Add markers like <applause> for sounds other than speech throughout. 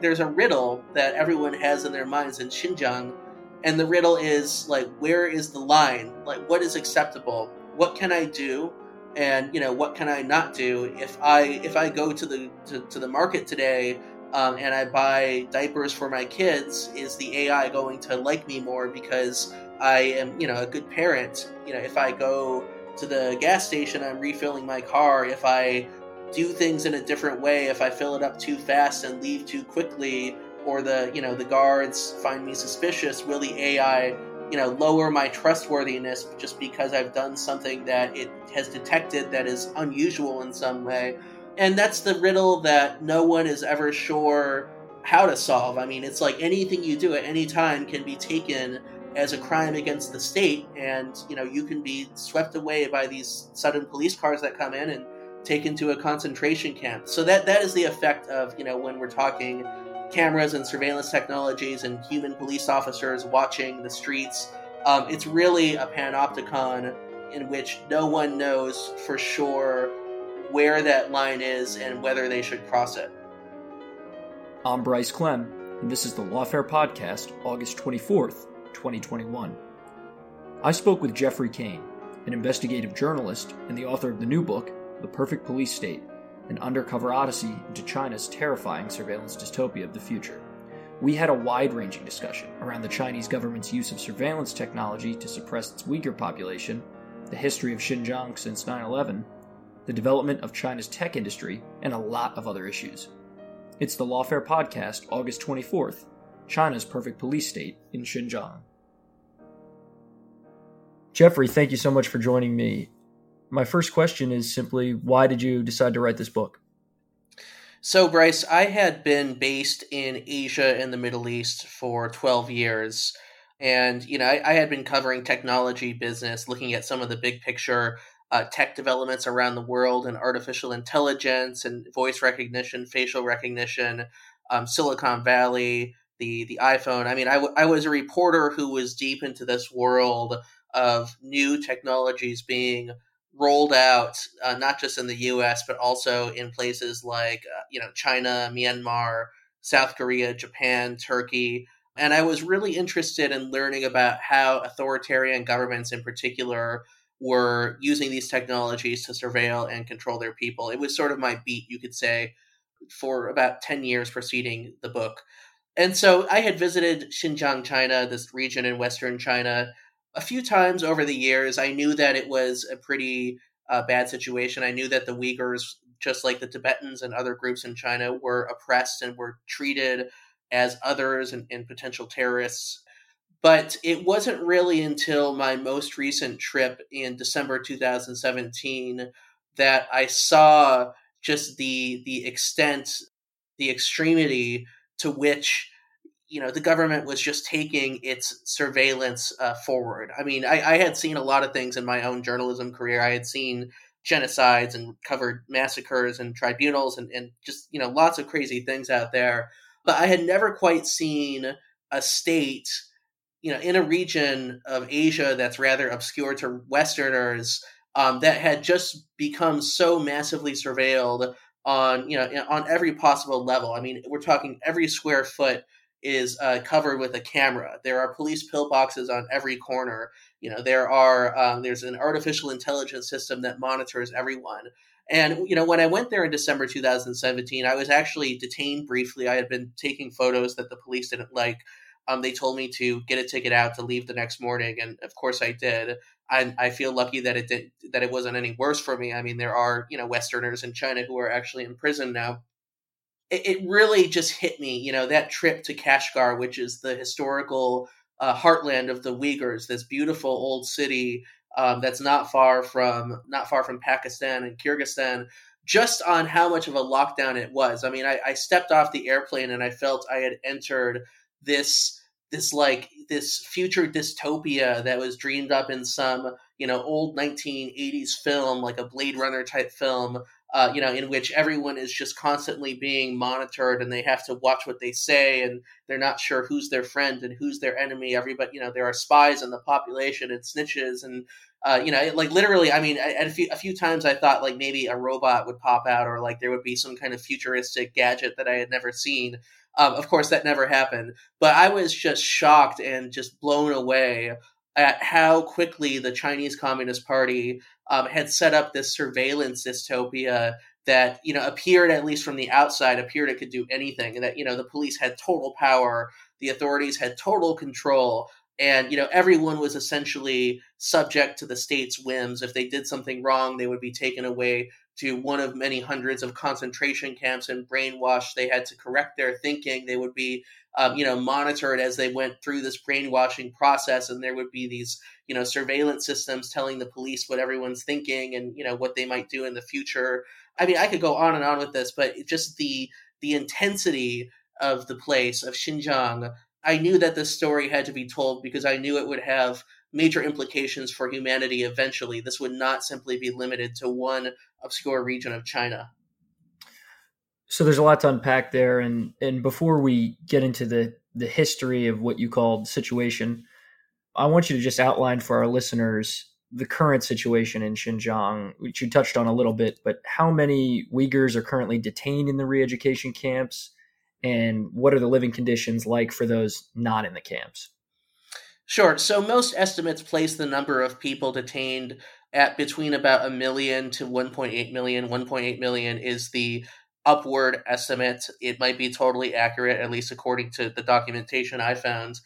there's a riddle that everyone has in their minds in Xinjiang, and the riddle is like, where is the line? Like, what is acceptable? What can I do? And you know, what can I not do? If I if I go to the to, to the market today um, and I buy diapers for my kids, is the AI going to like me more because I am you know a good parent? You know, if I go to the gas station, I'm refilling my car. If I do things in a different way if I fill it up too fast and leave too quickly, or the you know the guards find me suspicious. Will the AI you know lower my trustworthiness just because I've done something that it has detected that is unusual in some way? And that's the riddle that no one is ever sure how to solve. I mean, it's like anything you do at any time can be taken as a crime against the state and you know you can be swept away by these sudden police cars that come in and taken to a concentration camp. So that that is the effect of you know when we're talking cameras and surveillance technologies and human police officers watching the streets. Um, it's really a panopticon in which no one knows for sure where that line is and whether they should cross it. I'm Bryce Klehm, and this is the Lawfare Podcast, August 24th, 2021. I spoke with Geoffrey Cain, an investigative journalist and the author of the new book, the Perfect Police State, an undercover odyssey into China's terrifying surveillance dystopia of the future. We had a wide ranging discussion around the Chinese government's use of surveillance technology to suppress its Uyghur population, the history of Xinjiang since 9 11, the development of China's tech industry, and a lot of other issues. It's the Lawfare Podcast, August 24th China's Perfect Police State in Xinjiang. Geoffrey, thank you so much for joining me my first question is simply why did you decide to write this book? So, Bryce, I had been based in Asia and the Middle East for 12 years. And, you know, I, I had been covering technology business, looking at some of the big picture uh, tech developments around the world and artificial intelligence and voice recognition, facial recognition, um, Silicon Valley, the, the iPhone. I mean, I, w- I was a reporter who was deep into this world of new technologies being rolled out uh, not just in the U.S. but also in places like uh, you know China, Myanmar, South Korea, Japan, Turkey, and I was really interested in learning about how authoritarian governments, in particular, were using these technologies to surveil and control their people. It was sort of my beat, you could say, for about ten years preceding the book. And so I had visited Xinjiang, China, this region in western China, a few times over the years. I knew that it was a pretty uh, bad situation. I knew that the Uyghurs, just like the Tibetans and other groups in China, were oppressed and were treated as others and, and potential terrorists. But it wasn't really until my most recent trip in December 2017 that I saw just the the extent, the extremity to which you know the government was just taking its surveillance uh, forward. I mean, I, I, had seen a lot of things in my own journalism career. I had seen genocides and covered massacres and tribunals and, and just you know lots of crazy things out there. But I had never quite seen a state, you know, in a region of Asia that's rather obscure to Westerners um, that had just become so massively surveilled on you know on every possible level. I mean, we're talking every square foot is uh, covered with a camera. There are police pillboxes on every corner. You know, there are um, there's an artificial intelligence system that monitors everyone. And you know, when I went there in December 2017, I was actually detained briefly. I had been taking photos that the police didn't like. Um, they told me to get a ticket out to leave the next morning, and of course I did. I, I feel lucky that it did that it wasn't any worse for me. I mean, there are you know Westerners in China who are actually in prison now it, it really just hit me. You know, that trip to Kashgar, which is the historical uh, heartland of the Uyghurs, this beautiful old city um, that's not far from not far from Pakistan and Kyrgyzstan. Just on how much of a lockdown it was. I mean, I, I stepped off the airplane and I felt I had entered this this like this future dystopia that was dreamed up in some you know old 1980s film like a blade runner type film uh, you know, in which everyone is just constantly being monitored and they have to watch what they say and they're not sure who's their friend and who's their enemy. Everybody, you know, there are spies in the population and snitches and, uh, you know, like literally, I mean, a, a, few, a few times I thought like maybe a robot would pop out or like there would be some kind of futuristic gadget that I had never seen. Um, of course, that never happened, but I was just shocked and just blown away at how quickly the Chinese Communist Party um, had set up this surveillance dystopia that you know appeared at least from the outside appeared it could do anything and that you know the police had total power the authorities had total control and you know everyone was essentially subject to the state's whims. If they did something wrong they would be taken away to one of many hundreds of concentration camps and brainwashed. They had to correct their thinking. They would be um, you know, monitored as they went through this brainwashing process, and there would be these, you know, surveillance systems telling the police what everyone's thinking and you know what they might do in the future. I mean, I could go on and on with this, but just the the intensity of the place of Xinjiang. I knew that this story had to be told because I knew it would have major implications for humanity eventually. This would not simply be limited to one obscure region of China. So there's a lot to unpack there, and and before we get into the the history of what you called the situation, I want you to just outline for our listeners the current situation in Xinjiang, which you touched on a little bit, but how many Uyghurs are currently detained in the re-education camps, and what are the living conditions like for those not in the camps? Sure. So most estimates place the number of people detained at between about a million to 1.8 million. 1.8 million is the upward estimate. It might be totally accurate, at least according to the documentation I found.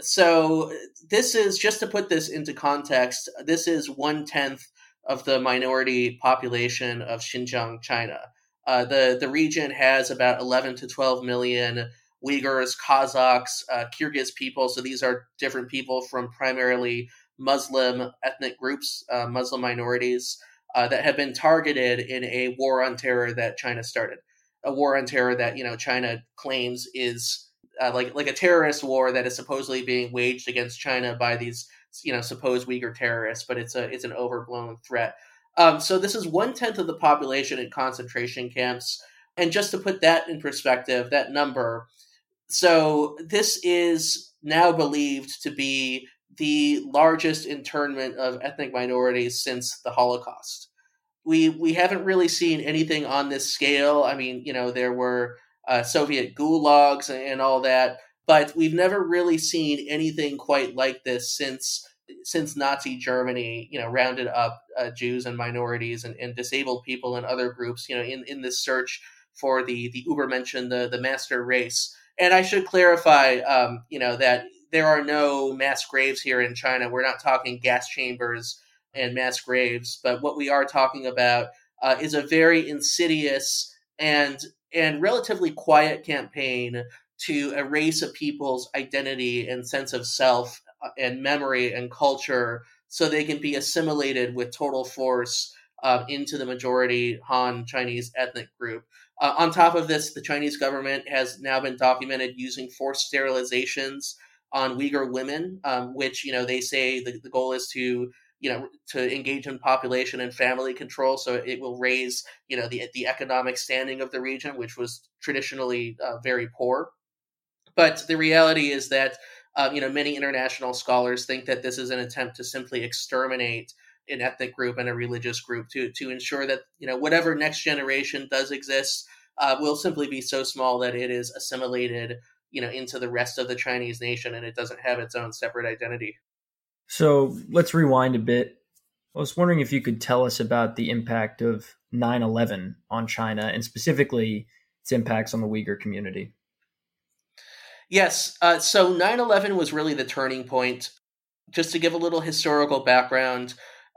So, this is just to put this into context, this is one tenth of the minority population of Xinjiang, China. Uh, the, the region has about 11 to 12 million Uyghurs, Kazakhs, uh, Kyrgyz people. So, these are different people from primarily Muslim ethnic groups, uh, Muslim minorities uh, that have been targeted in a war on terror that China started. A war on terror that you know China claims is uh, like like a terrorist war that is supposedly being waged against China by these you know supposed Uyghur terrorists, but it's a it's an overblown threat. Um, so this is one tenth of the population in concentration camps, and just to put that in perspective, that number. So this is now believed to be the largest internment of ethnic minorities since the Holocaust. We we haven't really seen anything on this scale. I mean, you know, there were uh, Soviet gulags and all that, but we've never really seen anything quite like this since since Nazi Germany, you know, rounded up uh, Jews and minorities and, and disabled people and other groups, you know, in, in this search for the the Übermenschen, the the master race. And I should clarify, um, you know, that there are no mass graves here in China. We're not talking gas chambers and mass graves, but what we are talking about uh, is a very insidious and and relatively quiet campaign to erase a people's identity and sense of self uh, and memory and culture so they can be assimilated with total force uh, into the majority Han Chinese ethnic group. Uh, on top of this, the Chinese government has now been documented using forced sterilizations on Uyghur women, um, which you know they say the, the goal is to you know to engage in population and family control, so it will raise you know the the economic standing of the region, which was traditionally uh, very poor. But the reality is that uh, you know many international scholars think that this is an attempt to simply exterminate an ethnic group and a religious group to to ensure that you know whatever next generation does exist uh, will simply be so small that it is assimilated you know into the rest of the Chinese nation, and it doesn't have its own separate identity. So let's rewind a bit. I was wondering if you could tell us about the impact of 9 11 on China and specifically its impacts on the Uyghur community. Yes. Uh, so 9 11 was really the turning point. Just to give a little historical background,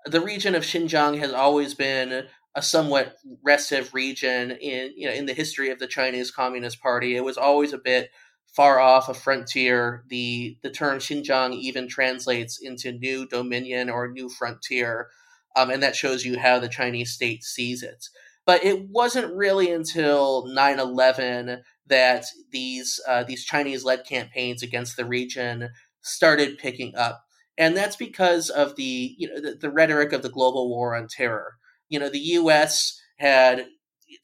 the region of Xinjiang has always been a somewhat restive region in you know in the history of the Chinese Communist Party. It was always a bit far off a frontier. The the term Xinjiang even translates into new dominion or new frontier, um, and that shows you how the Chinese state sees it. But it wasn't really until 9/11 that these uh, these Chinese led campaigns against the region started picking up, and that's because of the you know the, the rhetoric of the global war on terror. You know, the U.S. had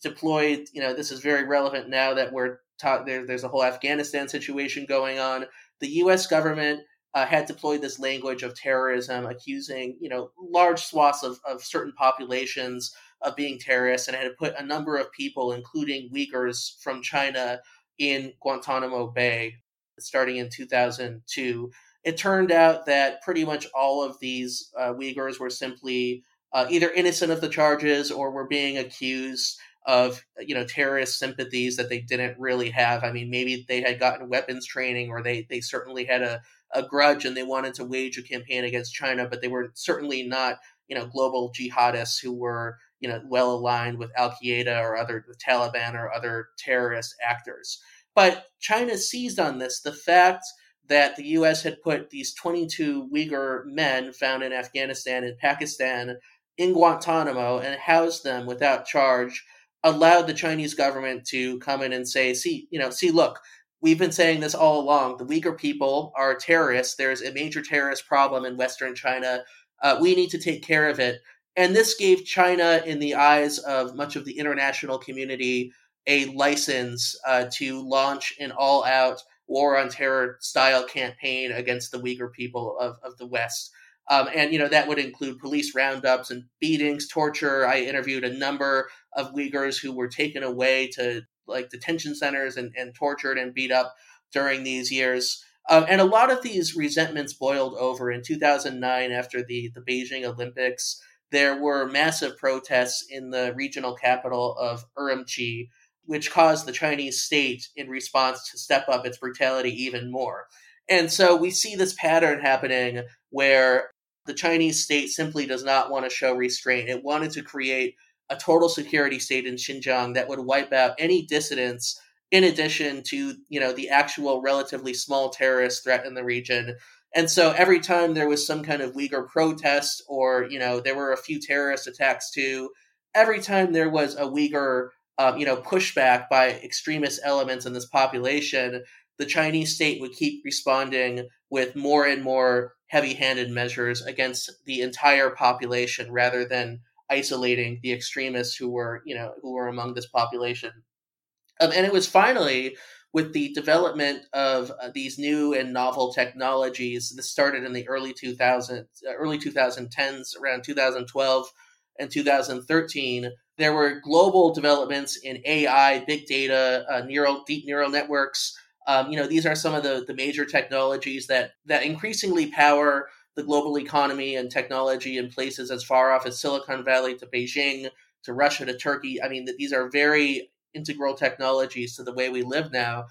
deployed. You know, this is very relevant now that we're talk, there, there's a whole Afghanistan situation going on. The U.S. government uh, had deployed this language of terrorism, accusing you know large swaths of, of certain populations of being terrorists, and had put a number of people, including Uyghurs from China, in Guantanamo Bay, starting in 2002. It turned out that pretty much all of these uh, Uyghurs were simply uh, either innocent of the charges or were being accused of you know terrorist sympathies that they didn't really have. I mean, maybe they had gotten weapons training, or they they certainly had a a grudge and they wanted to wage a campaign against China, but they were certainly not you know global jihadists who were you know well aligned with Al Qaeda or other the Taliban or other terrorist actors. But China seized on this. The fact that the U.S. had put these 22 Uyghur men found in Afghanistan and Pakistan in Guantanamo and housed them without charge allowed the Chinese government to come in and say, see, you know, see, look, we've been saying this all along. The Uyghur people are terrorists. There's a major terrorist problem in Western China. Uh, we need to take care of it. And this gave China, in the eyes of much of the international community, a license uh, to launch an all out war on terror style campaign against the Uyghur people of, of the West. Um, and you know that would include police roundups and beatings, torture. I interviewed a number of Uyghurs who were taken away to like detention centers and, and tortured and beat up during these years. Um, and a lot of these resentments boiled over in 2009 after the, the Beijing Olympics. There were massive protests in the regional capital of Urumqi, which caused the Chinese state in response to step up its brutality even more. And so we see this pattern happening where the Chinese state simply does not want to show restraint. It wanted to create a total security state in Xinjiang that would wipe out any dissidents in addition to, you know, the actual relatively small terrorist threat in the region. And so every time there was some kind of Uyghur protest or, you know, there were a few terrorist attacks too, every time there was a Uyghur, um, you know, pushback by extremist elements in this population, the Chinese state would keep responding with more and more heavy handed measures against the entire population rather than isolating the extremists who were, you know, who were among this population. Um, and it was finally with the development of uh, these new and novel technologies. This started in the early 2000s, uh, early 2010s, around 2012 and 2013. There were global developments in AI, big data, uh, neural deep neural networks, um, you know, these are some of the, the major technologies that that increasingly power the global economy and technology in places as far off as Silicon Valley to Beijing to Russia to Turkey. I mean, that these are very integral technologies to the way we live now.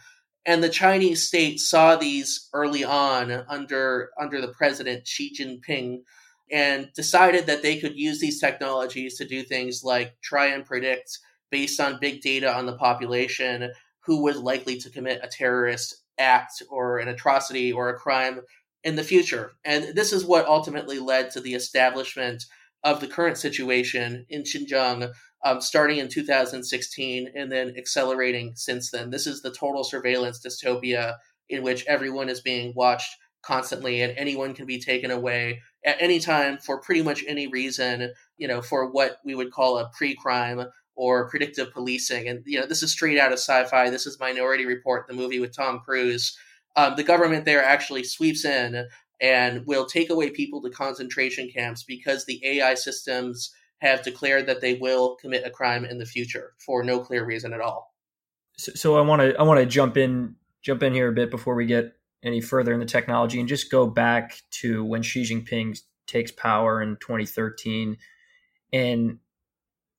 And the Chinese state saw these early on under under the president Xi Jinping and decided that they could use these technologies to do things like try and predict based on big data on the population who was likely to commit a terrorist act or an atrocity or a crime in the future. And this is what ultimately led to the establishment of the current situation in Xinjiang, um, starting in 2016 and then accelerating since then. This is the total surveillance dystopia in which everyone is being watched constantly and anyone can be taken away at any time for pretty much any reason, you know, for what we would call a pre crime or predictive policing. And you know, this is straight out of sci-fi. This is Minority Report, the movie with Tom Cruise. Um, the government there actually sweeps in and will take away people to concentration camps because the AI systems have declared that they will commit a crime in the future for no clear reason at all. So, so I want to I want to jump in jump in here a bit before we get any further in the technology and just go back to when Xi Jinping takes power in 2013. And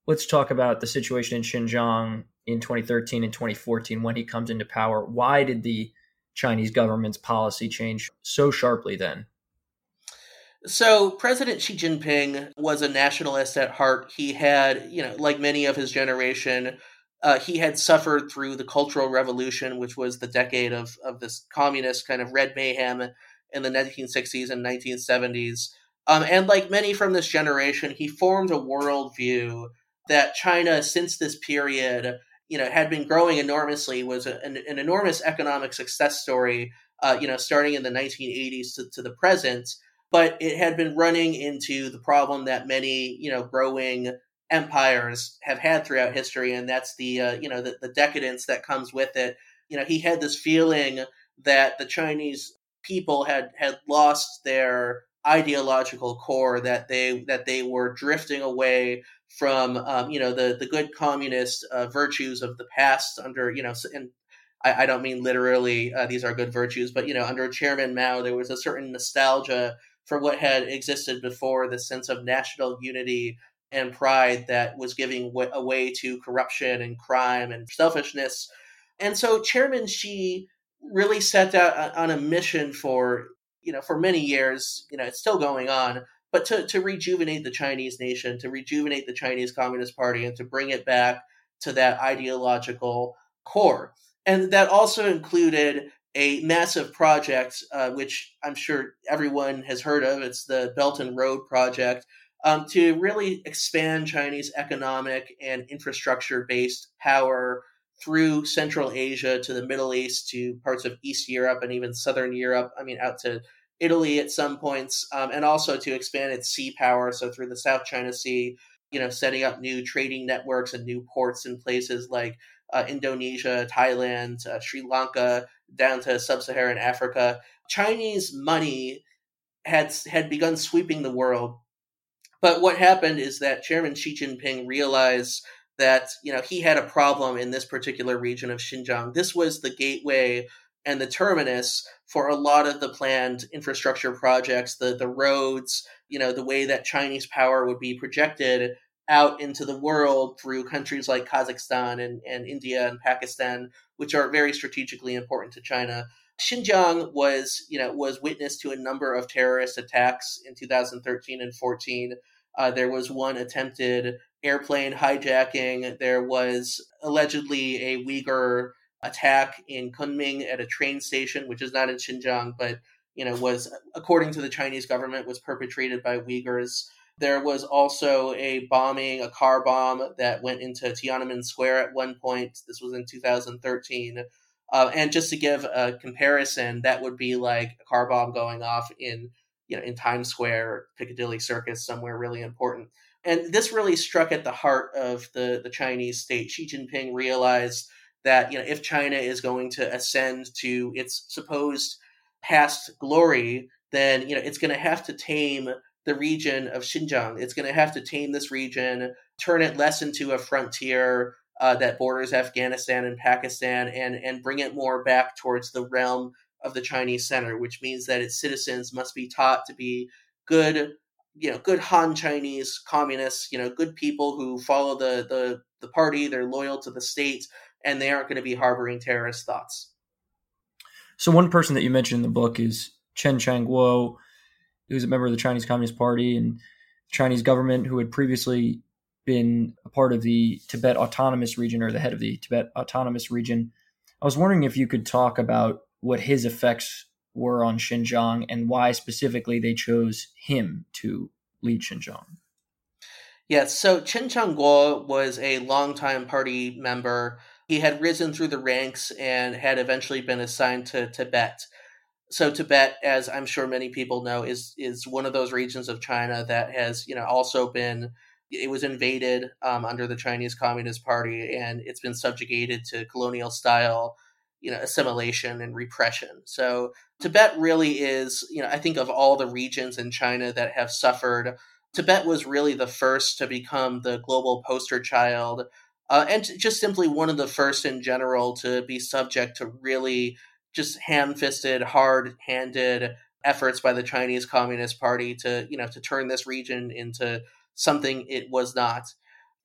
let's talk about the situation in Xinjiang in 2013 and 2014 when he comes into power. Why did the Chinese government's policy change so sharply then? So, President Xi Jinping was a nationalist at heart. He had, you know, like many of his generation, uh, he had suffered through the Cultural Revolution, which was the decade of, of this communist kind of red mayhem in the 1960s and 1970s. Um, and like many from this generation, he formed a worldview that China, since this period, you know, had been growing enormously, was an, an, enormous economic success story, uh, you know, starting in the 1980s to, to the present but it had been running into the problem that many you know growing empires have had throughout history and that's the uh, you know the, the decadence that comes with it. You know he had this feeling that the chinese people had had lost their ideological core that they that they were drifting away from um, you know the the good communist uh, virtues of the past under you know and I, I don't mean literally uh, these are good virtues but you know under Chairman Mao there was a certain nostalgia for what had existed before the sense of national unity and pride that was giving way to corruption and crime and selfishness. And so Chairman Xi really set out on a mission for, you know, for many years, you know, it's still going on, but to, to rejuvenate the Chinese nation, to rejuvenate the Chinese Communist Party, and to bring it back to that ideological core. And that also included a massive project, uh, which I'm sure everyone has heard of. It's the Belt and Road Project, um, to really expand Chinese economic and infrastructure based power through Central Asia to the Middle East to parts of East Europe and even Southern Europe. I mean, out to Italy at some points, um, and also to expand its sea power. So through the South China Sea, you know, setting up new trading networks and new ports in places like uh, Indonesia, Thailand, uh, Sri Lanka, down to sub-Saharan Africa. Chinese money had had begun sweeping the world, but what happened is that Chairman Xi Jinping realized that you know he had a problem in this particular region of Xinjiang. This was the gateway and the terminus for a lot of the planned infrastructure projects, the the roads, you know, the way that Chinese power would be projected out into the world through countries like Kazakhstan and, and India and Pakistan, which are very strategically important to China. Xinjiang was, you know, was witness to a number of terrorist attacks in 2013 and 14. Uh, there was one attempted airplane hijacking. There was allegedly a Uyghur attack in Kunming at a train station, which is not in Xinjiang, but you know was according to the Chinese government was perpetrated by Uyghurs. There was also a bombing, a car bomb that went into Tiananmen Square at one point. This was in 2013. Uh, and just to give a comparison, that would be like a car bomb going off in you know in Times Square, Piccadilly Circus, somewhere really important. And this really struck at the heart of the the Chinese state. Xi Jinping realized that you know if China is going to ascend to its supposed past glory, then you know it's going to have to tame the region of Xinjiang. It's going to have to tame this region, turn it less into a frontier uh, that borders Afghanistan and Pakistan, and and bring it more back towards the realm of the Chinese center, which means that its citizens must be taught to be good, you know, good Han Chinese communists, you know, good people who follow the the the party, they're loyal to the state, and they aren't going to be harboring terrorist thoughts. So one person that you mentioned in the book is Chen Quanguo who's a member of the Chinese Communist Party and Chinese government who had previously been a part of the Tibet Autonomous Region or the head of the Tibet Autonomous Region. I was wondering if you could talk about what his effects were on Xinjiang and why specifically they chose him to lead Xinjiang. Yes, so Chen Quanguo was a longtime party member. He had risen through the ranks and had eventually been assigned to Tibet so Tibet, as I'm sure many people know, is is one of those regions of China that has you know also been it was invaded um, under the Chinese Communist Party and it's been subjugated to colonial style you know assimilation and repression. So Tibet really is you know I think of all the regions in China that have suffered. Tibet was really the first to become the global poster child, uh, and just simply one of the first in general to be subject to really just ham-fisted, hard-handed efforts by the Chinese Communist Party to, you know, to turn this region into something it was not.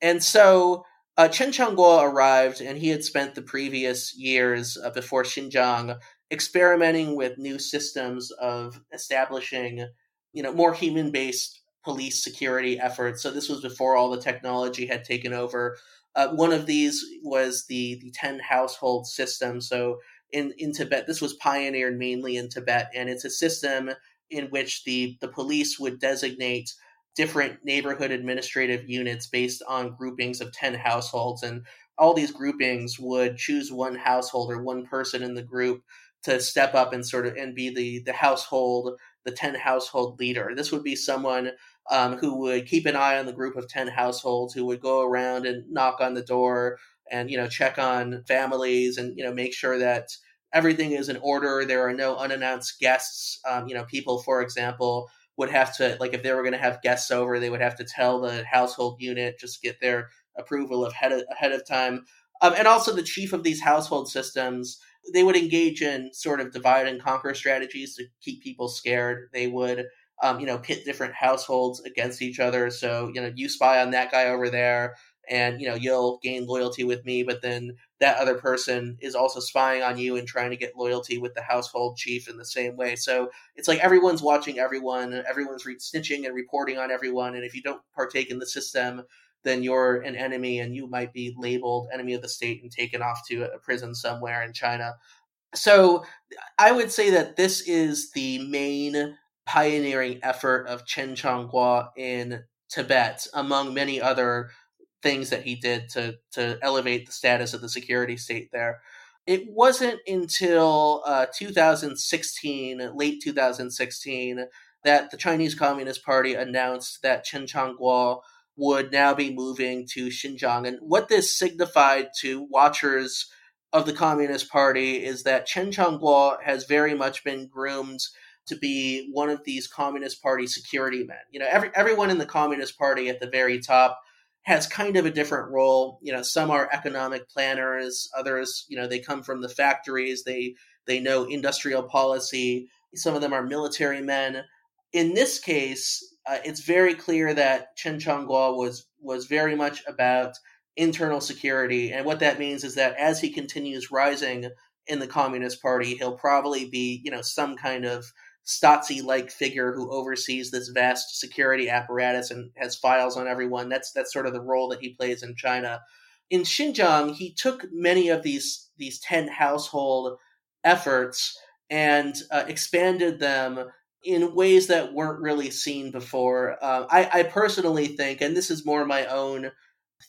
And so uh, Chen Quanguo arrived, and he had spent the previous years uh, before Xinjiang experimenting with new systems of establishing, you know, more human-based police security efforts. So this was before all the technology had taken over. Uh, one of these was the the ten household system. So in in Tibet, this was pioneered mainly in Tibet, and it's a system in which the the police would designate different neighborhood administrative units based on groupings of 10 households and all these groupings would choose one household or one person in the group to step up and sort of and be the the household the 10 household leader this would be someone um, who would keep an eye on the group of 10 households who would go around and knock on the door and you know check on families and you know make sure that everything is in order there are no unannounced guests um, you know people for example would have to like if they were going to have guests over, they would have to tell the household unit just get their approval of ahead of, ahead of time. Um, and also the chief of these household systems, they would engage in sort of divide and conquer strategies to keep people scared. They would, um, you know, pit different households against each other. So you know, you spy on that guy over there, and you know you'll gain loyalty with me. But then that other person is also spying on you and trying to get loyalty with the household chief in the same way. So it's like everyone's watching everyone, everyone's re- snitching and reporting on everyone. And if you don't partake in the system, then you're an enemy and you might be labeled enemy of the state and taken off to a prison somewhere in China. So I would say that this is the main pioneering effort of Chen Quanguo in Tibet, among many other things that he did to to elevate the status of the security state there. It wasn't until uh, 2016, late 2016, that the Chinese Communist Party announced that Chen Quanguo would now be moving to Xinjiang. And what this signified to watchers of the Communist Party is that Chen Quanguo has very much been groomed to be one of these Communist Party security men. You know, every, everyone in the Communist Party at the very top has kind of a different role. You know, some are economic planners, others, you know, they come from the factories, they they know industrial policy. Some of them are military men. In this case, uh, it's very clear that Chen Quanguo was was very much about internal security, and what that means is that as he continues rising in the Communist Party, he'll probably be, you know, some kind of Stasi like figure who oversees this vast security apparatus and has files on everyone. That's that's sort of the role that he plays in China. In Xinjiang, he took many of these these ten household efforts and uh, expanded them in ways that weren't really seen before. Uh, I, I personally think, and this is more my own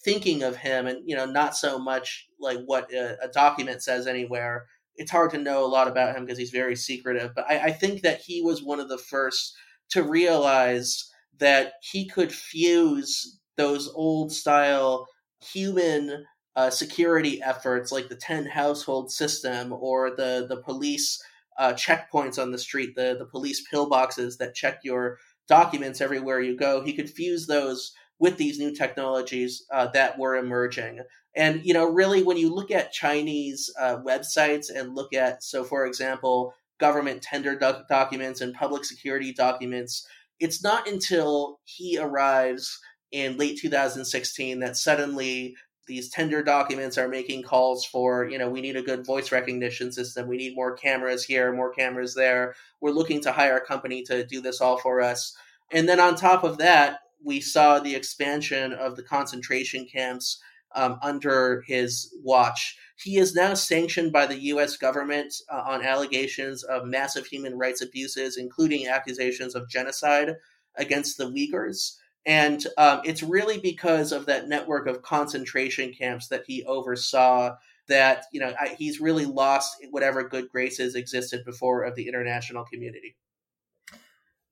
thinking of him, and you know, not so much like what a, a document says anywhere it's hard to know a lot about him because he's very secretive. But I, I think that he was one of the first to realize that he could fuse those old style human uh, security efforts like the 10 household system or the the police uh, checkpoints on the street the the police pillboxes that check your documents everywhere you go he could fuse those with these new technologies uh, that were emerging and you know, really, when you look at Chinese uh, websites and look at, so for example, government tender doc- documents and public security documents, it's not until he arrives in late 2016 that suddenly these tender documents are making calls for you know we need a good voice recognition system we need more cameras here more cameras there we're looking to hire a company to do this all for us. And then on top of that we saw the expansion of the concentration camps um, under his watch. He is now sanctioned by the U.S. government uh, on allegations of massive human rights abuses, including accusations of genocide against the Uyghurs. And um, it's really because of that network of concentration camps that he oversaw that you know I, he's really lost whatever good graces existed before of the international community.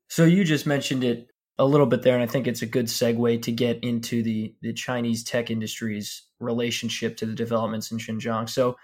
So you just mentioned it a little bit there, and I think it's a good segue to get into the the Chinese tech industry's relationship to the developments in Xinjiang. So,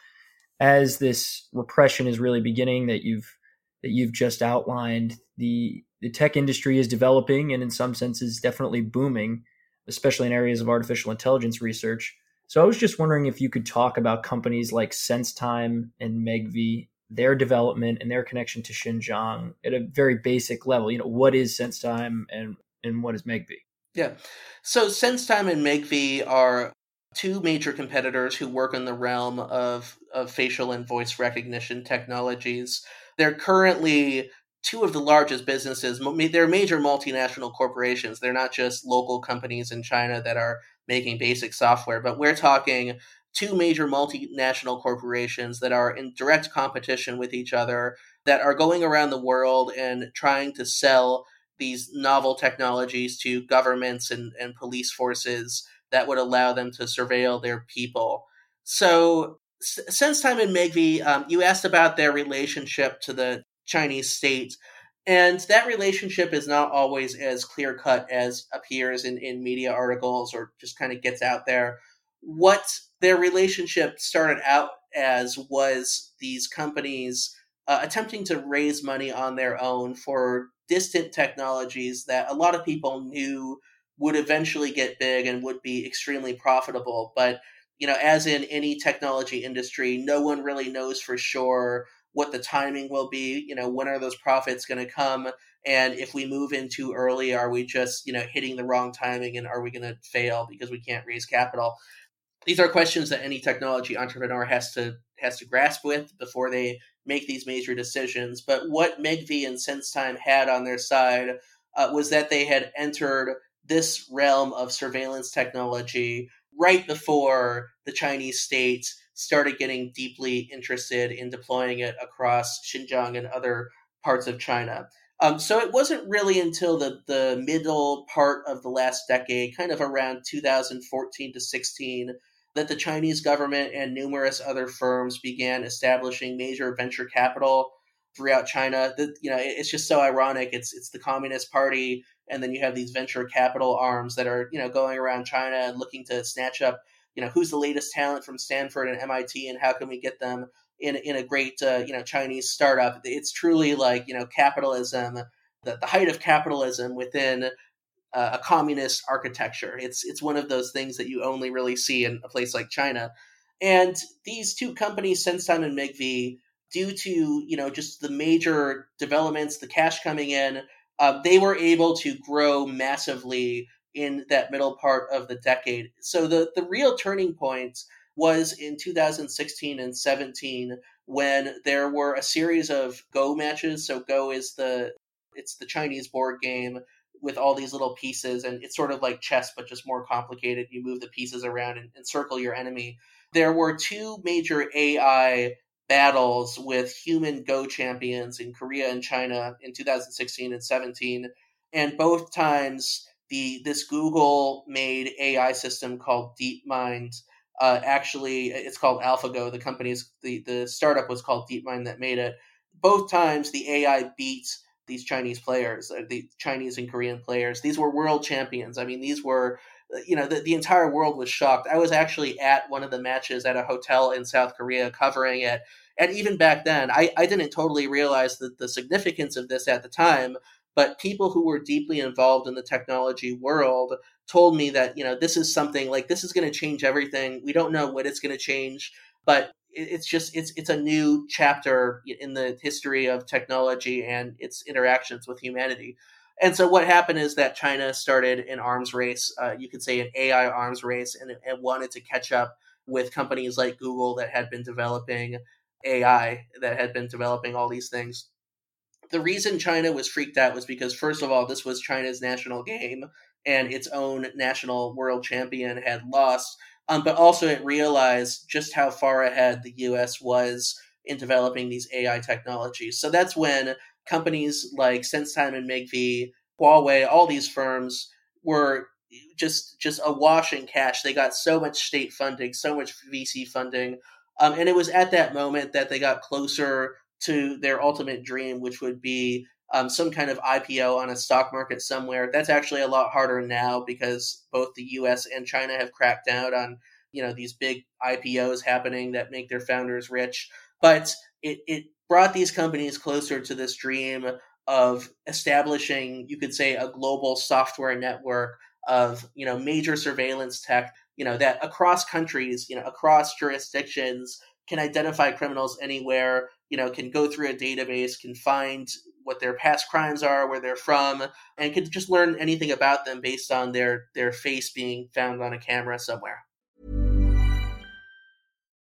as this repression is really beginning, that you've that you've just outlined, the the tech industry is developing, and in some senses, definitely booming, especially in areas of artificial intelligence research. So, I was just wondering if you could talk about companies like SenseTime and Megvii their development and their connection to Xinjiang at a very basic level. You know, what is SenseTime and and what is Megvii? Yeah. So SenseTime and Megvii are two major competitors who work in the realm of, of facial and voice recognition technologies. They're currently two of the largest businesses. They're major multinational corporations. They're not just local companies in China that are making basic software, but we're talking two major multinational corporations that are in direct competition with each other, that are going around the world and trying to sell these novel technologies to governments and, and police forces that would allow them to surveil their people. So, SenseTime and Megvii, um, you asked about their relationship to the Chinese state. And that relationship is not always as clear cut as appears in, in media articles or just kind of gets out there. What their relationship started out as was these companies uh, attempting to raise money on their own for distant technologies that a lot of people knew would eventually get big and would be extremely profitable. But, you know, as in any technology industry, no one really knows for sure what the timing will be. You know, when are those profits going to come? And if we move in too early, are we just, you know, hitting the wrong timing and are we going to fail because we can't raise capital? These are questions that any technology entrepreneur has to has to grasp with before they make these major decisions. But what Megvii and SenseTime had on their side uh, was that they had entered this realm of surveillance technology right before the Chinese state started getting deeply interested in deploying it across Xinjiang and other parts of China. Um, so it wasn't really until the, the middle part of the last decade, kind of around 2014 to 16, that the Chinese government and numerous other firms began establishing major venture capital throughout China. That you know, it's just so ironic. It's it's the Communist Party and then you have these venture capital arms that are you know going around China and looking to snatch up you know who's the latest talent from Stanford and MIT and how can we get them in in a great uh, you know Chinese startup. It's truly like you know capitalism, the, the height of capitalism within a communist architecture. It's it's one of those things that you only really see in a place like China. And these two companies, SenseTime and Megvii, due to you know just the major developments, the cash coming in, uh, they were able to grow massively in that middle part of the decade. So the, the real turning point was in 2016 and 17 when there were a series of Go matches. So Go is the it's the Chinese board game with all these little pieces, and it's sort of like chess but just more complicated. You move the pieces around and, and circle your enemy. There were two major AI battles with human Go champions in Korea and China in 2016 and 17, and both times the this Google made AI system called DeepMind. Uh, actually, it's called AlphaGo. The company's the the startup was called DeepMind that made it. Both times the AI beat these Chinese players, uh, the Chinese and Korean players. These were world champions. I mean, these were uh, you know the, the entire world was shocked i was actually at one of the matches at a hotel in south korea covering it and even back then i, I didn't totally realize the, the significance of this at the time but people who were deeply involved in the technology world told me that you know this is something like this is going to change everything we don't know what it's going to change but it's just it's it's a new chapter in the history of technology and its interactions with humanity and so what happened is that China started an arms race, uh, you could say an AI arms race, and, and wanted to catch up with companies like Google that had been developing AI, that had been developing all these things. The reason China was freaked out was because, first of all, this was China's national game, and its own national world champion had lost. Um, but also, it realized just how far ahead the US was in developing these AI technologies. So that's when companies like SenseTime and Megvii, Huawei, all these firms were just just awash in cash. They got so much state funding, so much VC funding, um, and it was at that moment that they got closer to their ultimate dream, which would be um, some kind of IPO on a stock market somewhere. That's actually a lot harder now because both the U.S. and China have cracked down on you know these big IPOs happening that make their founders rich. But it, it brought these companies closer to this dream of establishing, you could say, a global software network of you know major surveillance tech, you know that across countries, you know across jurisdictions can identify criminals anywhere you know, can go through a database, can find what their past crimes are, where they're from, and could just learn anything about them based on their their face being found on a camera somewhere.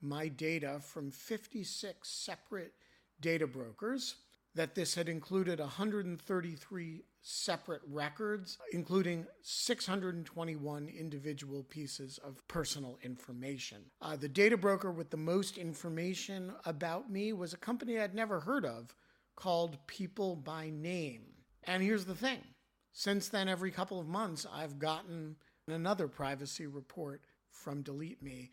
my data from 56 separate data brokers, that this had included 133 separate records, including 621 individual pieces of personal information. Uh, the data broker with the most information about me was a company I'd never heard of called People by Name. And here's the thing since then, every couple of months, I've gotten another privacy report from Delete Me,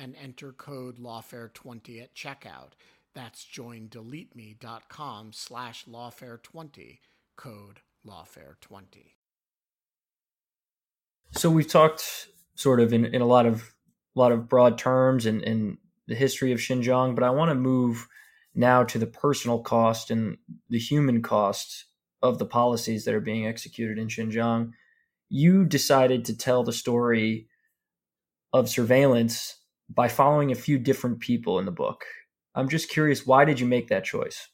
and enter code lawfare20 at checkout. That's joindeleteme.com slash lawfare20, code lawfare20. So we've talked sort of in, in a lot of a lot of broad terms and, and the history of Xinjiang, but I want to move now to the personal cost and the human cost of the policies that are being executed in Xinjiang. You decided to tell the story of surveillance by following a few different people in the book. I'm just curious, why did you make that choice?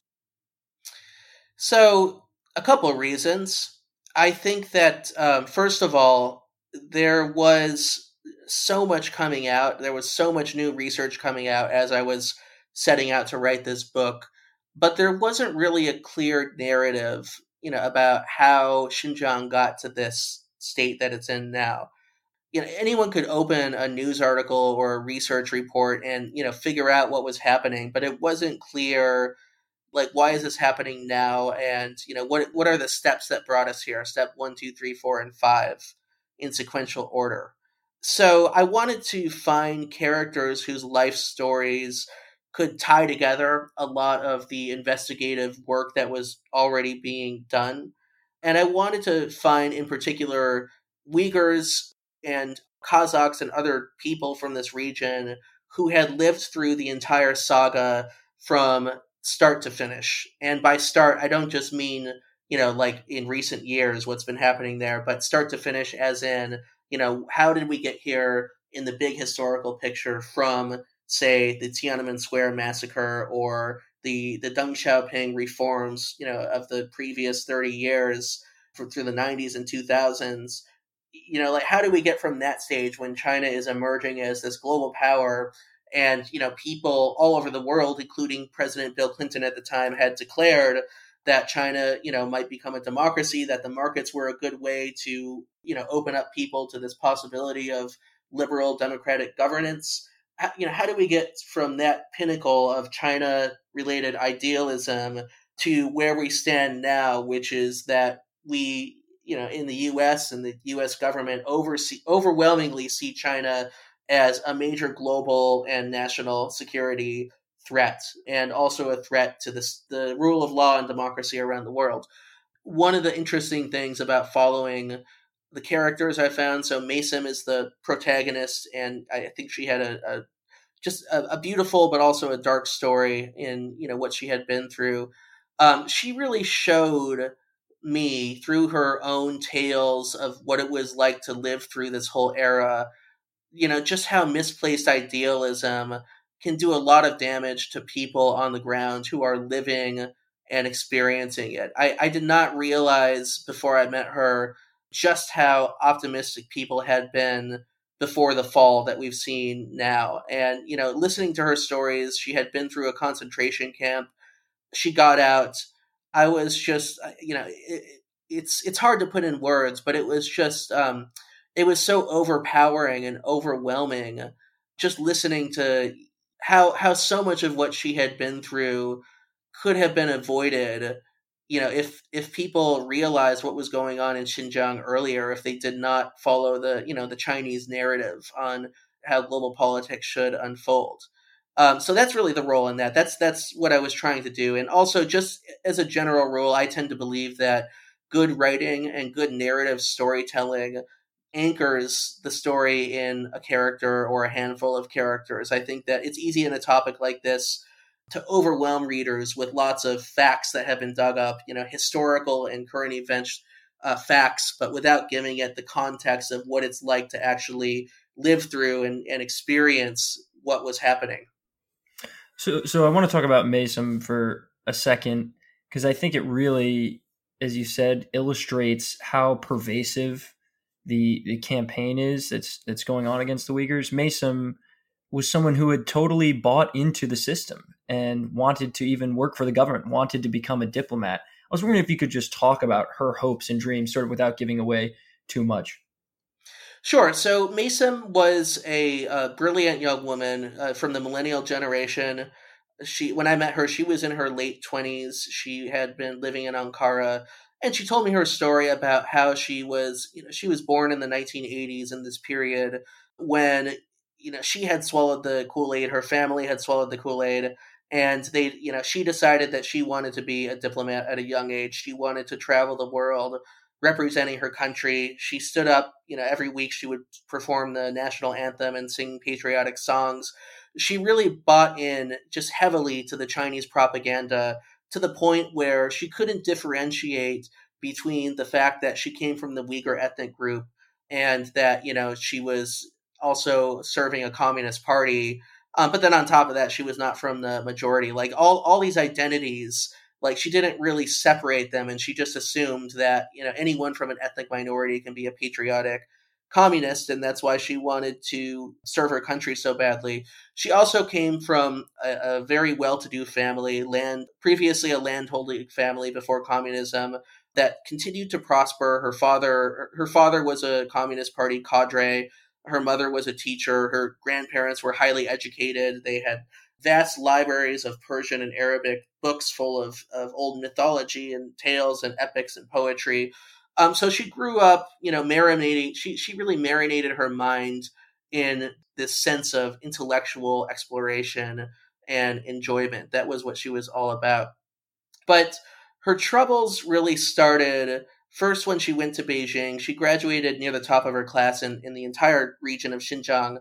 So, a couple of reasons. I think that, um, first of all, there was so much coming out. There was so much new research coming out as I was setting out to write this book, but there wasn't really a clear narrative, you know, about how Xinjiang got to this state that it's in now. You know, anyone could open a news article or a research report and you know figure out what was happening, but it wasn't clear like why is this happening now? And you know what what are the steps that brought us here? Step one two three four and five in sequential order. So I wanted to find characters whose life stories could tie together a lot of the investigative work that was already being done. And I wanted to find, in particular, Uyghurs and Kazakhs and other people from this region who had lived through the entire saga from start to finish. And by start, I don't just mean, you know, like in recent years, what's been happening there, but start to finish as in you know, how did we get here in the big historical picture from, say, the Tiananmen Square massacre or the the Deng Xiaoping reforms, you know, of the previous thirty years for, through the '90s and 2000s. You know, like how do we get from that stage when China is emerging as this global power, and you know, people all over the world, including President Bill Clinton at the time, had declared that China, you know, might become a democracy, that the markets were a good way to, you know, open up people to this possibility of liberal democratic governance. You know, how do we get from that pinnacle of China related idealism to where we stand now, which is that we, you know, in the US and the US government oversee, overwhelmingly see China as a major global and national security threat and also a threat to this, the rule of law and democracy around the world. One of the interesting things about following the characters I found, so Maysim is the protagonist, and I think she had a, a just a, a, beautiful but also a dark story in you know what she had been through. Um, she really showed me through her own tales of what it was like to live through this whole era you know just how misplaced idealism can do a lot of damage to people on the ground who are living and experiencing it. I, I did not realize before I met her just how optimistic people had been before the fall that we've seen now. And, you know, listening to her stories, she had been through a concentration camp. She got out. I was just, uh, you know, it, it's it's hard to put in words, but it was just um, it was so overpowering and overwhelming just listening to how how so much of what she had been through could have been avoided you know if if people realized what was going on in Xinjiang earlier if they did not follow the you know the Chinese narrative on how global politics should unfold um, so that's really the role in that that's that's what I was trying to do and also just as a general rule I tend to believe that good writing and good narrative storytelling anchors the story in a character or a handful of characters. I think that it's easy in a topic like this to overwhelm readers with lots of facts that have been dug up, you know, historical and current events uh, facts, but without giving it the context of what it's like to actually live through and, and experience what was happening. So, so I want to talk about Maysim for a second because I think it really, as you said, illustrates how pervasive the the campaign is that's that's going on against the Uyghurs. Maysim was someone who had totally bought into the system and wanted to even work for the government, wanted to become a diplomat. I was wondering if you could just talk about her hopes and dreams, sort of without giving away too much. Sure. So Maysim was a, brilliant young woman uh, from the millennial generation. she when I met her, she was in her late twenties. She had been living in Ankara, and she told me her story about how she was, you know, she was born in the 1980s in this period when you know she had swallowed the Kool Aid, her family had swallowed the Kool Aid, and they, you know, she decided that she wanted to be a diplomat at a young age. She wanted to travel the world representing her country. She stood up, you know, every week she would perform the national anthem and sing patriotic songs. She really bought in just heavily to the Chinese propaganda to the point where she couldn't differentiate between the fact that she came from the Uyghur ethnic group and that, you know, she was also serving a communist party. Um, but then on top of that, she was not from the majority. Like all, all these identities like she didn't really separate them and she just assumed that you know anyone from an ethnic minority can be a patriotic communist and that's why she wanted to serve her country so badly. She also came from a, a very well-to-do family land previously a landholding family before communism that continued to prosper. Her father her father was a communist party cadre. Her mother was a teacher. Her grandparents were highly educated. They had vast libraries of Persian and Arabic books full of, of old mythology and tales and epics and poetry. Um, so she grew up, you know, marinating. She she really marinated her mind in this sense of intellectual exploration and enjoyment. That was what she was all about. But her troubles really started first when she went to Beijing. She graduated near the top of her class in, in the entire region of Xinjiang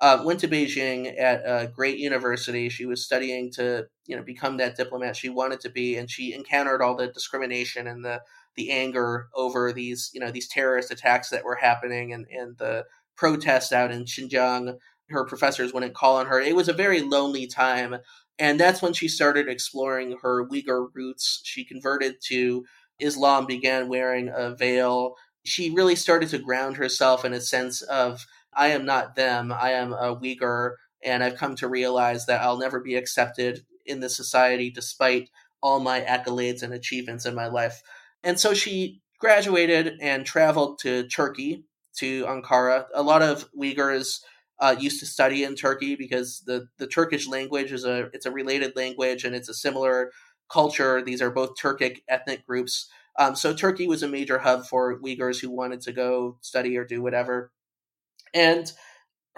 uh, went to Beijing at a great university. She was studying to, you know, become that diplomat she wanted to be, and she encountered all the discrimination and the the anger over these, you know, these terrorist attacks that were happening and and the protests out in Xinjiang. Her professors wouldn't call on her. It was a very lonely time, and that's when she started exploring her Uyghur roots. She converted to Islam, began wearing a veil. She really started to ground herself in a sense of I am not them. I am a Uyghur, and I've come to realize that I'll never be accepted in this society despite all my accolades and achievements in my life. And so she graduated and traveled to Turkey, to Ankara. A lot of Uyghurs uh, used to study in Turkey because the, the Turkish language is a it's a related language and it's a similar culture. These are both Turkic ethnic groups. Um, so Turkey was a major hub for Uyghurs who wanted to go study or do whatever. And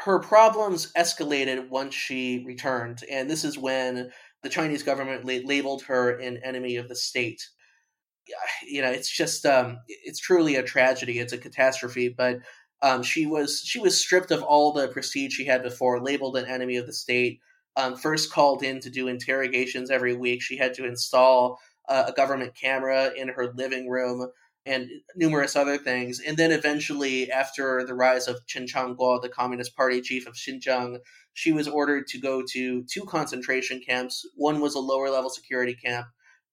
her problems escalated once she returned. And this is when the Chinese government la- labeled her an enemy of the state. You know, it's just, um, it's truly a tragedy. It's a catastrophe. But um, she was she was stripped of all the prestige she had before, labeled an enemy of the state. Um, first called in to do interrogations every week. She had to install uh, a government camera in her living room and numerous other things. And then eventually, after the rise of Chen Quanguo, the Communist Party chief of Xinjiang, she was ordered to go to two concentration camps. One was a lower level security camp,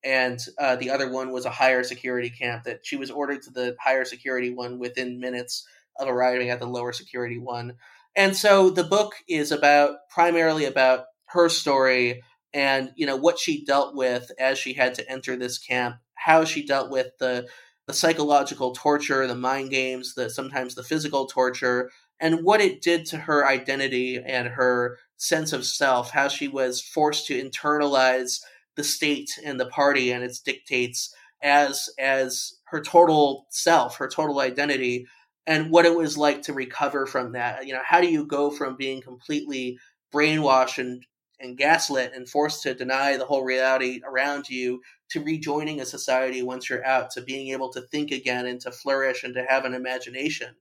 and uh, the other one was a higher security camp. That she was ordered to the higher security one within minutes of arriving at the lower security one. And so the book is about primarily about her story and you know what she dealt with as she had to enter this camp, how she dealt with the the psychological torture, the mind games, the sometimes the physical torture, and what it did to her identity and her sense of self, how she was forced to internalize the state and the party and its dictates as as her total self, her total identity, and what it was like to recover from that. You know, how do you go from being completely brainwashed and and gaslit and forced to deny the whole reality around you to rejoining a society once you're out to being able to think again and to flourish and to have an imagination.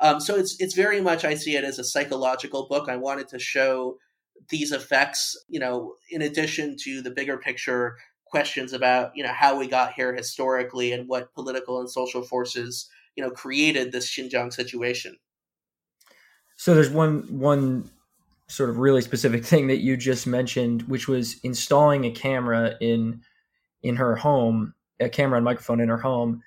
Um, so it's it's very much i see it as a psychological book. I wanted to show these effects you know in addition to the bigger picture questions about you know how we got here historically and what political and social forces you know created this xinjiang situation. So there's one one sort of really specific <laughs> thing that you just mentioned, which was installing a camera in in her home, a camera and microphone in her home.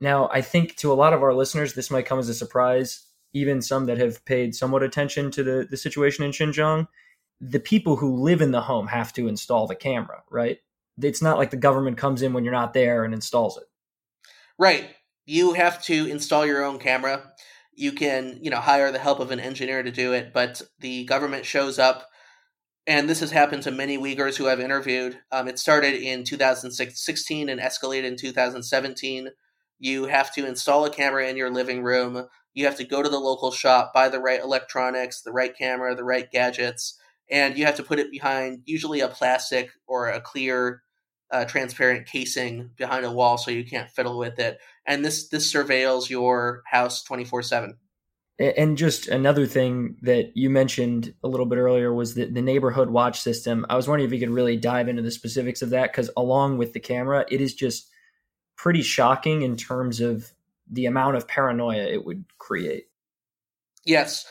Now, I think to a lot of our listeners, this might come as a surprise, even some that have paid somewhat attention to the, the situation in Xinjiang. The people who live in the home have to install the camera, right? It's not like the government comes in when you're not there and installs it. Right. You have to install your own camera you can you know hire the help of an engineer to do it but the government shows up and this has happened to many Uyghurs who I've interviewed. Um, it started in 2016 and escalated in 2017. You have to install a camera in your living room. You have to go to the local shop, buy the right electronics, the right camera, the right gadgets, and you have to put it behind usually a plastic or a clear, uh, transparent casing behind a wall so you can't fiddle with it. And this this surveils your house 24 seven. And just another thing that you mentioned a little bit earlier was the, the neighborhood watch system. I was wondering if you could really dive into the specifics of that because, along with the camera, it is just pretty shocking in terms of the amount of paranoia it would create. Yes.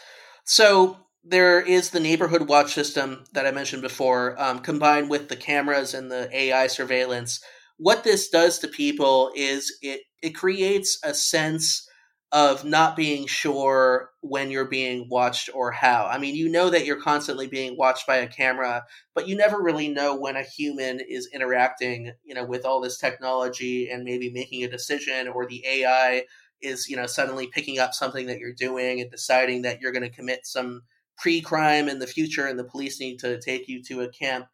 So there is the neighborhood watch system that I mentioned before, um, combined with the cameras and the AI surveillance. What this does to people is it it creates a sense of not being sure when you're being watched or how. I mean, you know that you're constantly being watched by a camera, but you never really know when a human is interacting, you know, with all this technology and maybe making a decision or the AI is, you know, suddenly picking up something that you're doing and deciding that you're going to commit some pre-crime in the future and the police need to take you to a camp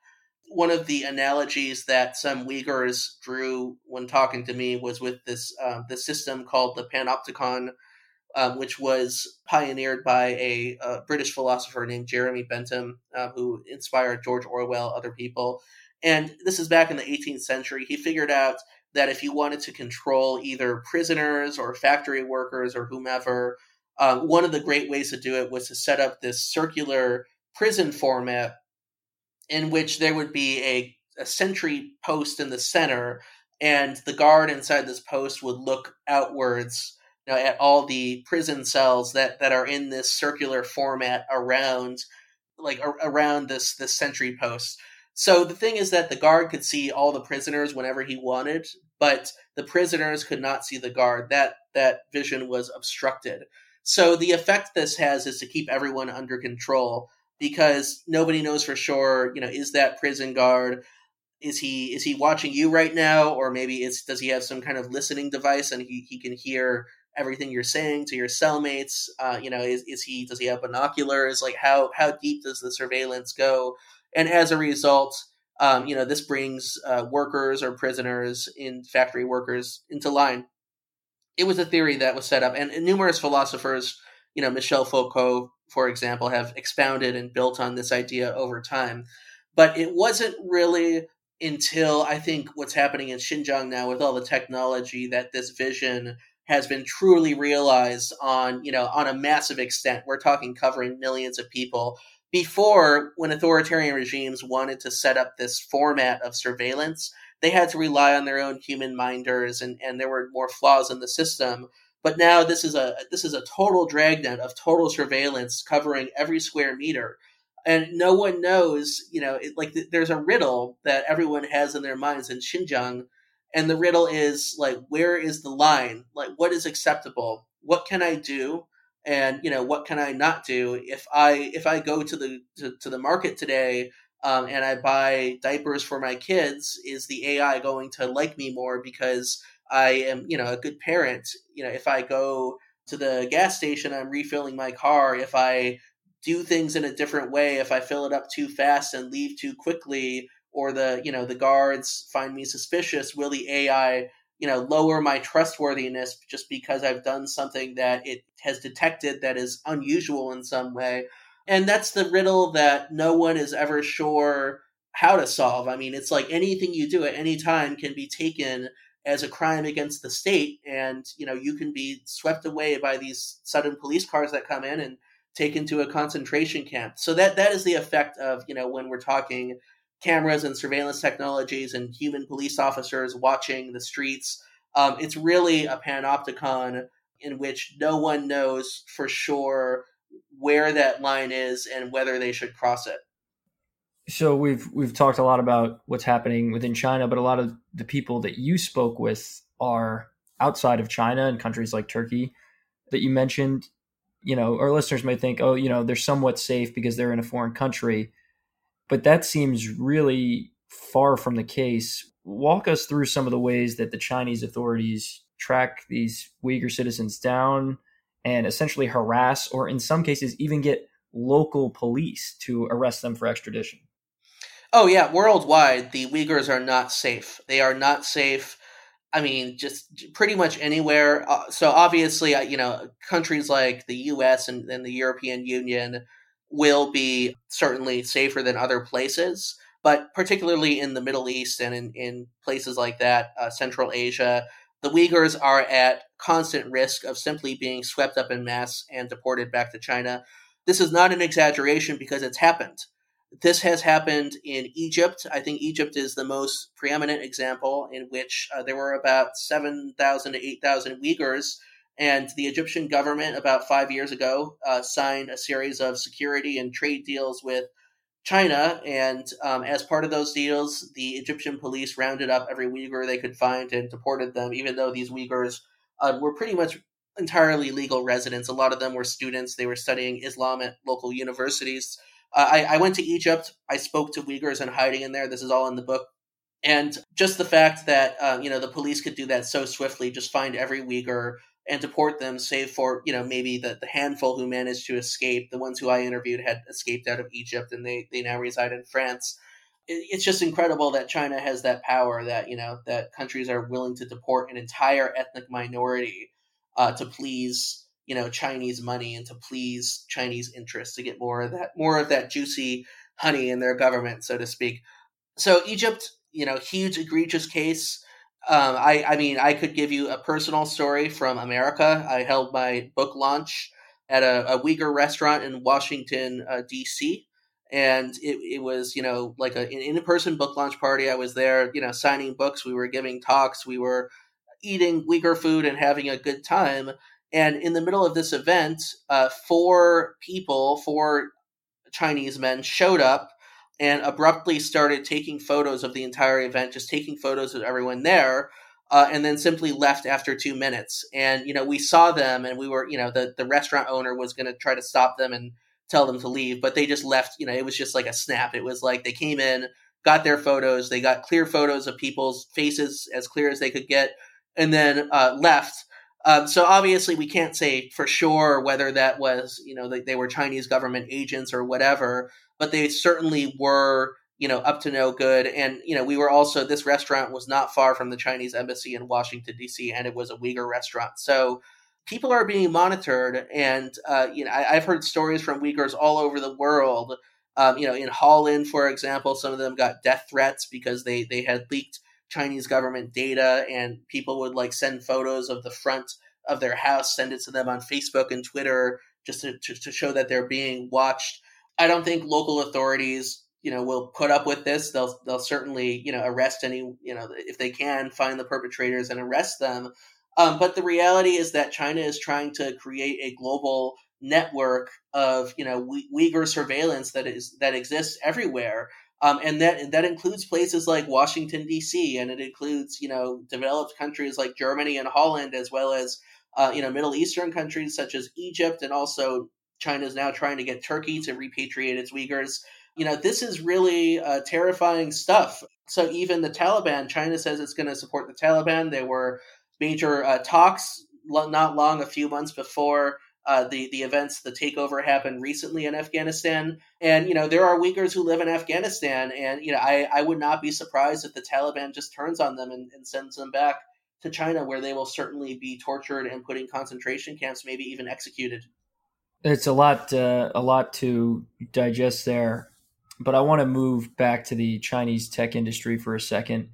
one of the analogies that some Uyghurs drew when talking to me was with this the system called the Panopticon, um, which was pioneered by a, a, British philosopher named Jeremy Bentham, uh, who inspired George Orwell, other people. And this is back in the 18th century. He figured out that if you wanted to control either prisoners or factory workers or whomever, um, one of the great ways to do it was to set up this circular prison format in which there would be a, a sentry post in the center, and the guard inside this post would look outwards you know, at all the prison cells that, that are in this circular format around like around this this sentry post. So the thing is that the guard could see all the prisoners whenever he wanted, but the prisoners could not see the guard. That that vision was obstructed. So the effect this has is to keep everyone under control because nobody knows for sure. You know, is that prison guard? Is he is he watching you right now, or maybe it's does he have some kind of listening device and he, he can hear everything you're saying to your cellmates? Uh, you know, is, is he does he have binoculars? Like how how deep does the surveillance go? And as a result, um, you know, this brings uh, workers or prisoners in factory workers into line. It was a theory that was set up, and, numerous philosophers, you know, Michel Foucault, for example, have expounded and built on this idea over time. But it wasn't really until I think what's happening in Xinjiang now with all the technology that this vision has been truly realized on, you know, on a massive extent. We're talking covering millions of people. Before, when authoritarian regimes wanted to set up this format of surveillance, they had to rely on their own human minders and, and there were more flaws in the system. But now this is a this is a total dragnet of total surveillance covering every square meter, and no one knows. You know, it, like there's a riddle that everyone has in their minds in Xinjiang, and the riddle is like, where is the line? Like, what is acceptable? What can I do? And you know, what can I not do? If I if I go to the to, to the market today um, and I buy diapers for my kids, is the AI going to like me more because I am, you know, a good parent. You know, if I go to the gas station, I'm refilling my car. If I do things in a different way, if I fill it up too fast and leave too quickly, or the, you know, the guards find me suspicious, will the AI, you know, lower my trustworthiness just because I've done something that it has detected that is unusual in some way? And that's the riddle that no one is ever sure how to solve. I mean, it's like anything you do at any time can be taken as a crime against the state and you know you can be swept away by these sudden police cars that come in and taken to a concentration camp so that that is the effect of you know when we're talking cameras and surveillance technologies and human police officers watching the streets um, it's really a panopticon in which no one knows for sure where that line is and whether they should cross it so we've we've talked a lot about what's happening within China, but a lot of the people that you spoke with are outside of China and countries like Turkey that you mentioned. You know, our listeners may think, oh, you know, they're somewhat safe because they're in a foreign country, but that seems really far from the case. Walk us through some of the ways that the Chinese authorities track these Uyghur citizens down and essentially harass, or in some cases, even get local police to arrest them for extradition. Oh yeah, worldwide, the Uyghurs are not safe. They are not safe. I mean, just pretty much anywhere. Uh, so obviously, uh, you know, countries like the U.S. and, and the European Union will be certainly safer than other places, but particularly in the Middle East and in, in places like that, uh, Central Asia, the Uyghurs are at constant risk of simply being swept up in mass and deported back to China. This is not an exaggeration because it's happened. This has happened in Egypt. I think Egypt is the most preeminent example in which uh, there were about 7,000 to 8,000 Uyghurs. And the Egyptian government, about five years ago, uh, signed a series of security and trade deals with China. And um, as part of those deals, the Egyptian police rounded up every Uyghur they could find and deported them, even though these Uyghurs uh, were pretty much entirely legal residents. A lot of them were students, they were studying Islam at local universities. Uh, I, I went to Egypt. I spoke to Uyghurs and hiding in there. This is all in the book. And just the fact that uh, you know the police could do that so swiftly, just find every Uyghur and deport them, save for you know maybe the, the handful who managed to escape. The ones who I interviewed had escaped out of Egypt, and they they now reside in France. It, it's just incredible that China has that power. That you know that countries are willing to deport an entire ethnic minority uh, to please you know Chinese money and to please Chinese interests to get more of that more of that juicy honey in their government, so to speak. So Egypt, you know, huge egregious case. Um, I, I mean, I could give you a personal story from America. I held my book launch at a, a Uyghur restaurant in Washington, uh, D.C. And it, it was, you know, like a, an in-person book launch party. I was there, you know, signing books. We were giving talks. We were eating Uyghur food and having a good time. And in the middle of this event, uh, four people, four Chinese men, showed up and abruptly started taking photos of the entire event, just taking photos of everyone there, uh, and then simply left after two minutes. And you know, we saw them, and we were, you know, the the restaurant owner was going to try to stop them and tell them to leave, but they just left. You know, it was just like a snap. It was like they came in, got their photos, they got clear photos of people's faces as clear as they could get, and then uh, left um, so obviously, we can't say for sure whether that was, you know, they, they were Chinese government agents or whatever, but they certainly were, you know, up to no good. And you know, we were also this restaurant was not far from the Chinese embassy in Washington D.C. and it was a Uyghur restaurant. So people are being monitored, and uh, you know, I, have heard stories from Uyghurs all over the world. Um, you know, in Holland, for example, some of them got death threats because they they had leaked Chinese government data, and people would like send photos of the front of their house, send it to them on Facebook and Twitter just to, to, to show that they're being watched. I don't think local authorities, you know, will put up with this. They'll they'll certainly, you know, arrest any, you know, if they can find the perpetrators and arrest them. Um, but the reality is that China is trying to create a global network of, you know, Uyghur surveillance that is that exists everywhere. Um, and that that includes places like Washington D.C. and it includes you know developed countries like Germany and Holland, as well as uh, you know Middle Eastern countries such as Egypt, and also China is now trying to get Turkey to repatriate its Uyghurs. You know this is really uh, terrifying stuff. So even the Taliban, China says it's going to support the Taliban. There were major uh, talks not long, a few months before uh, the the events, the takeover happened recently in Afghanistan, and you know there are Uyghurs who live in Afghanistan, and you know I, I would not be surprised if the Taliban just turns on them and, and sends them back to China, where they will certainly be tortured and put in concentration camps, maybe even executed. It's a lot, uh, a lot to digest there, but I want to move back to the Chinese tech industry for a second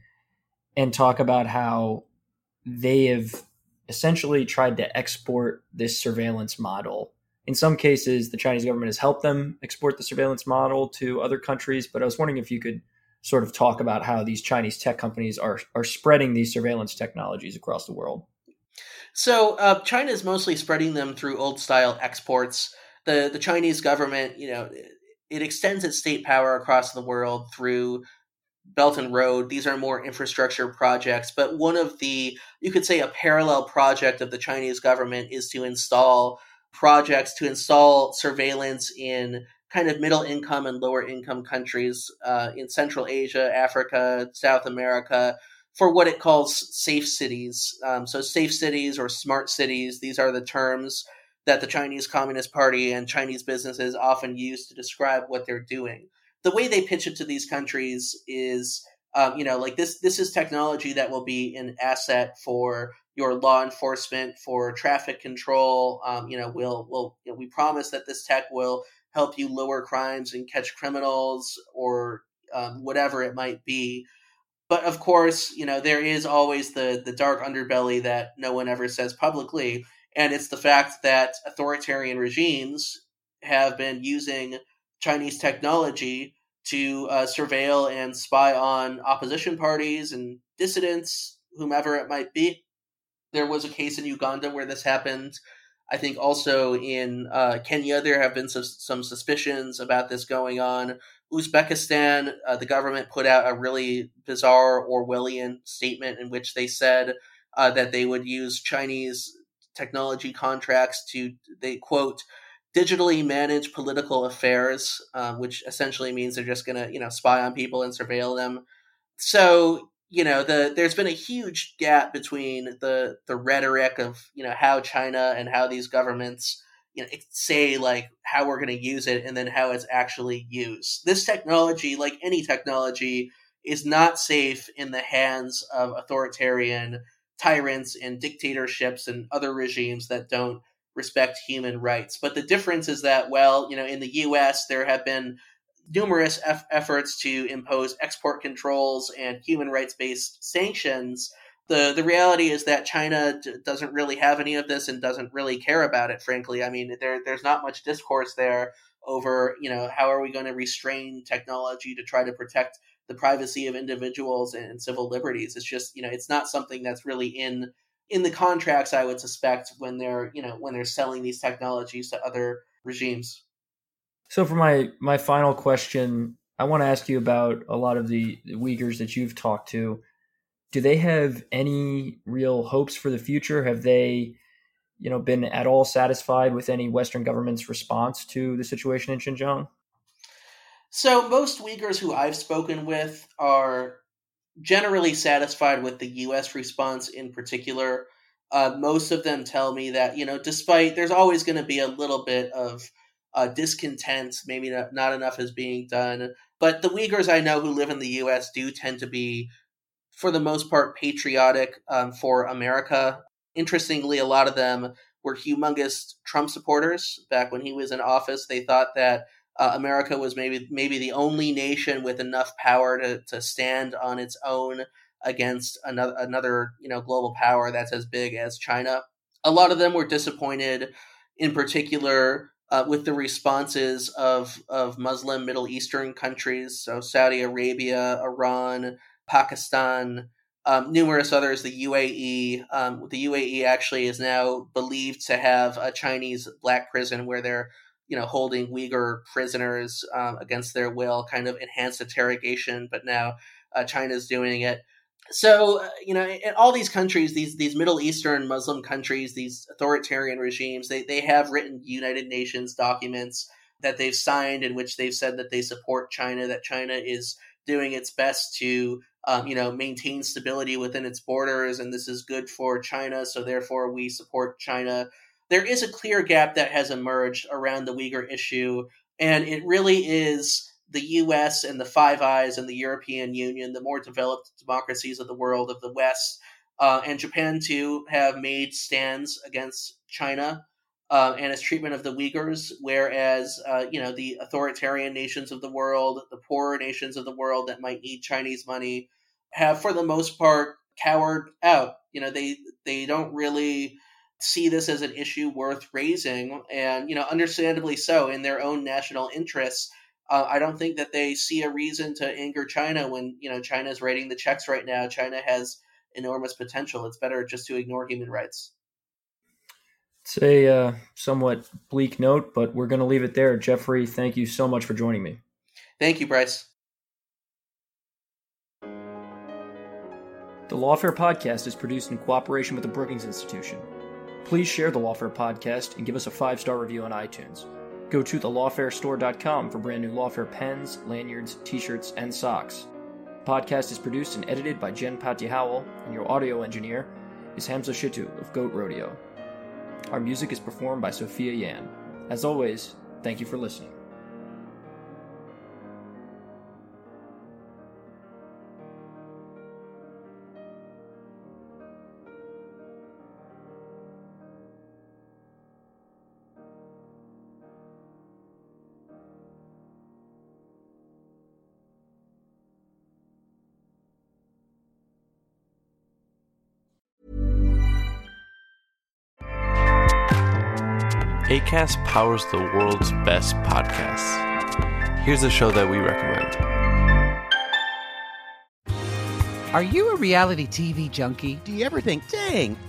and talk about how they have essentially tried to export this surveillance model. In some cases, the Chinese government has helped them export the surveillance model to other countries, but I was wondering if you could sort of talk about how these Chinese tech companies are are spreading these surveillance technologies across the world. So uh, China is mostly spreading them through old style exports. The the Chinese government, you know, it extends its state power across the world through Belt and Road. These are more infrastructure projects, but one of the, you could say, a parallel project of the Chinese government is to install projects to install surveillance in kind of middle income and lower income countries uh, in Central Asia, Africa, South America, for what it calls safe cities. Um, so, safe cities or smart cities, these are the terms that the Chinese Communist Party and Chinese businesses often use to describe what they're doing. the way they pitch it to these countries is um, you know like this this is technology that will be an asset for your law enforcement for traffic control um, you know we'll, we'll you know, we promise that this tech will help you lower crimes and catch criminals or um, whatever it might be but of course you know there is always the the dark underbelly that no one ever says publicly and it's the fact that authoritarian regimes have been using Chinese technology to uh, surveil and spy on opposition parties and dissidents, whomever it might be. There was a case in Uganda where this happened. I think also in uh, Kenya, there have been some, some, suspicions about this going on. Uzbekistan, uh, the government put out a really bizarre Orwellian statement in which they said uh, that they would use Chinese technology contracts to, they quote, digitally manage political affairs, um, which essentially means they're just going to, you know, spy on people and surveil them. So, you know, the there's been a huge gap between the the rhetoric of you know how China and how these governments you know say like how we're going to use it and then how it's actually used. This technology, like any technology, is not safe in the hands of authoritarian tyrants and dictatorships and other regimes that don't respect human rights. But the difference is that, well, you know, in the U.S., there have been numerous eff- efforts to impose export controls and human rights based sanctions. The, the reality is that China doesn't really have any of this and doesn't really care about it, frankly. I mean, there, there's not much discourse there over, you know, how are we going to restrain technology to try to protect the privacy of individuals and civil liberties. It's just, you know, it's not something that's really in in the contracts i would suspect when they're you know when they're selling these technologies to other regimes so for my my final question i want to ask you about a lot of the uyghurs that you've talked to do they have any real hopes for the future have they you know been at all satisfied with any western government's response to the situation in xinjiang so most uyghurs who i've spoken with are generally satisfied with the U.S. response in particular. Uh, most of them tell me that you know, despite there's always going to be a little bit of uh, discontent, maybe not, not enough is being done. But the Uyghurs I know who live in the U.S. do tend to be, for the most part, patriotic um, for America. Interestingly, a lot of them were humongous Trump supporters back when he was in office. They thought that uh, America was maybe maybe the only nation with enough power to, to stand on its own against another another you know global power that's as big as China. A lot of them were disappointed, in particular uh, with the responses of of Muslim Middle Eastern countries, so Saudi Arabia, Iran, Pakistan. Um, numerous others, the UAE. Um, the UAE actually is now believed to have a Chinese black prison where they're you know, holding Uyghur prisoners um, against their will, kind of enhanced interrogation, but now uh, China's doing it. So, uh, you know, in all these countries, these these Middle Eastern Muslim countries, these authoritarian regimes, they, they have written United Nations documents that they've signed in which they've said that they support China, that China is doing its best to, um, you know, maintain stability within its borders, and this is good for China, so therefore we support China. There is a clear gap that has emerged around the Uyghur issue, and it really is the US and the Five Eyes and the European Union, the more developed democracies of the world, of the West, uh, and Japan too, have made stands against China uh, and its treatment of the Uyghurs, whereas uh, you know the authoritarian nations of the world, the poorer nations of the world that might need Chinese money, have for the most part cowered out. You know they they don't really see this as an issue worth raising, and you know, understandably so, in their own national interests. Uh, I don't think that they see a reason to anger China when you know China is writing the checks right now. China has enormous potential. It's better just to ignore human rights. It's a uh, somewhat bleak note, but we're going to leave it there. Geoffrey, thank you so much for joining me. Thank you, Bryce. The Lawfare podcast is produced in cooperation with the Brookings Institution. Please share the Lawfare podcast and give us a five star review on iTunes. Go to thelawfarestore.com for brand new Lawfare pens, lanyards, t shirts, and socks. The podcast is produced and edited by Jen Patja Howell, and your audio engineer is Hamza Shitu of Goat Rodeo. Our music is performed by Sophia Yan. As always, thank you for listening. ACAST powers the world's best podcasts. Here's a show that we recommend. Are you a reality TV junkie? Do you ever think, dang, I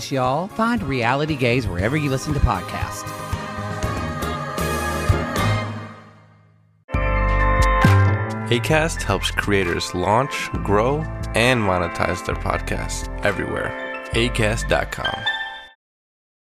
y'all. Find Reality Gaze wherever you listen to podcasts. ACAST helps creators launch, grow, and monetize their podcasts everywhere. ACAST.com.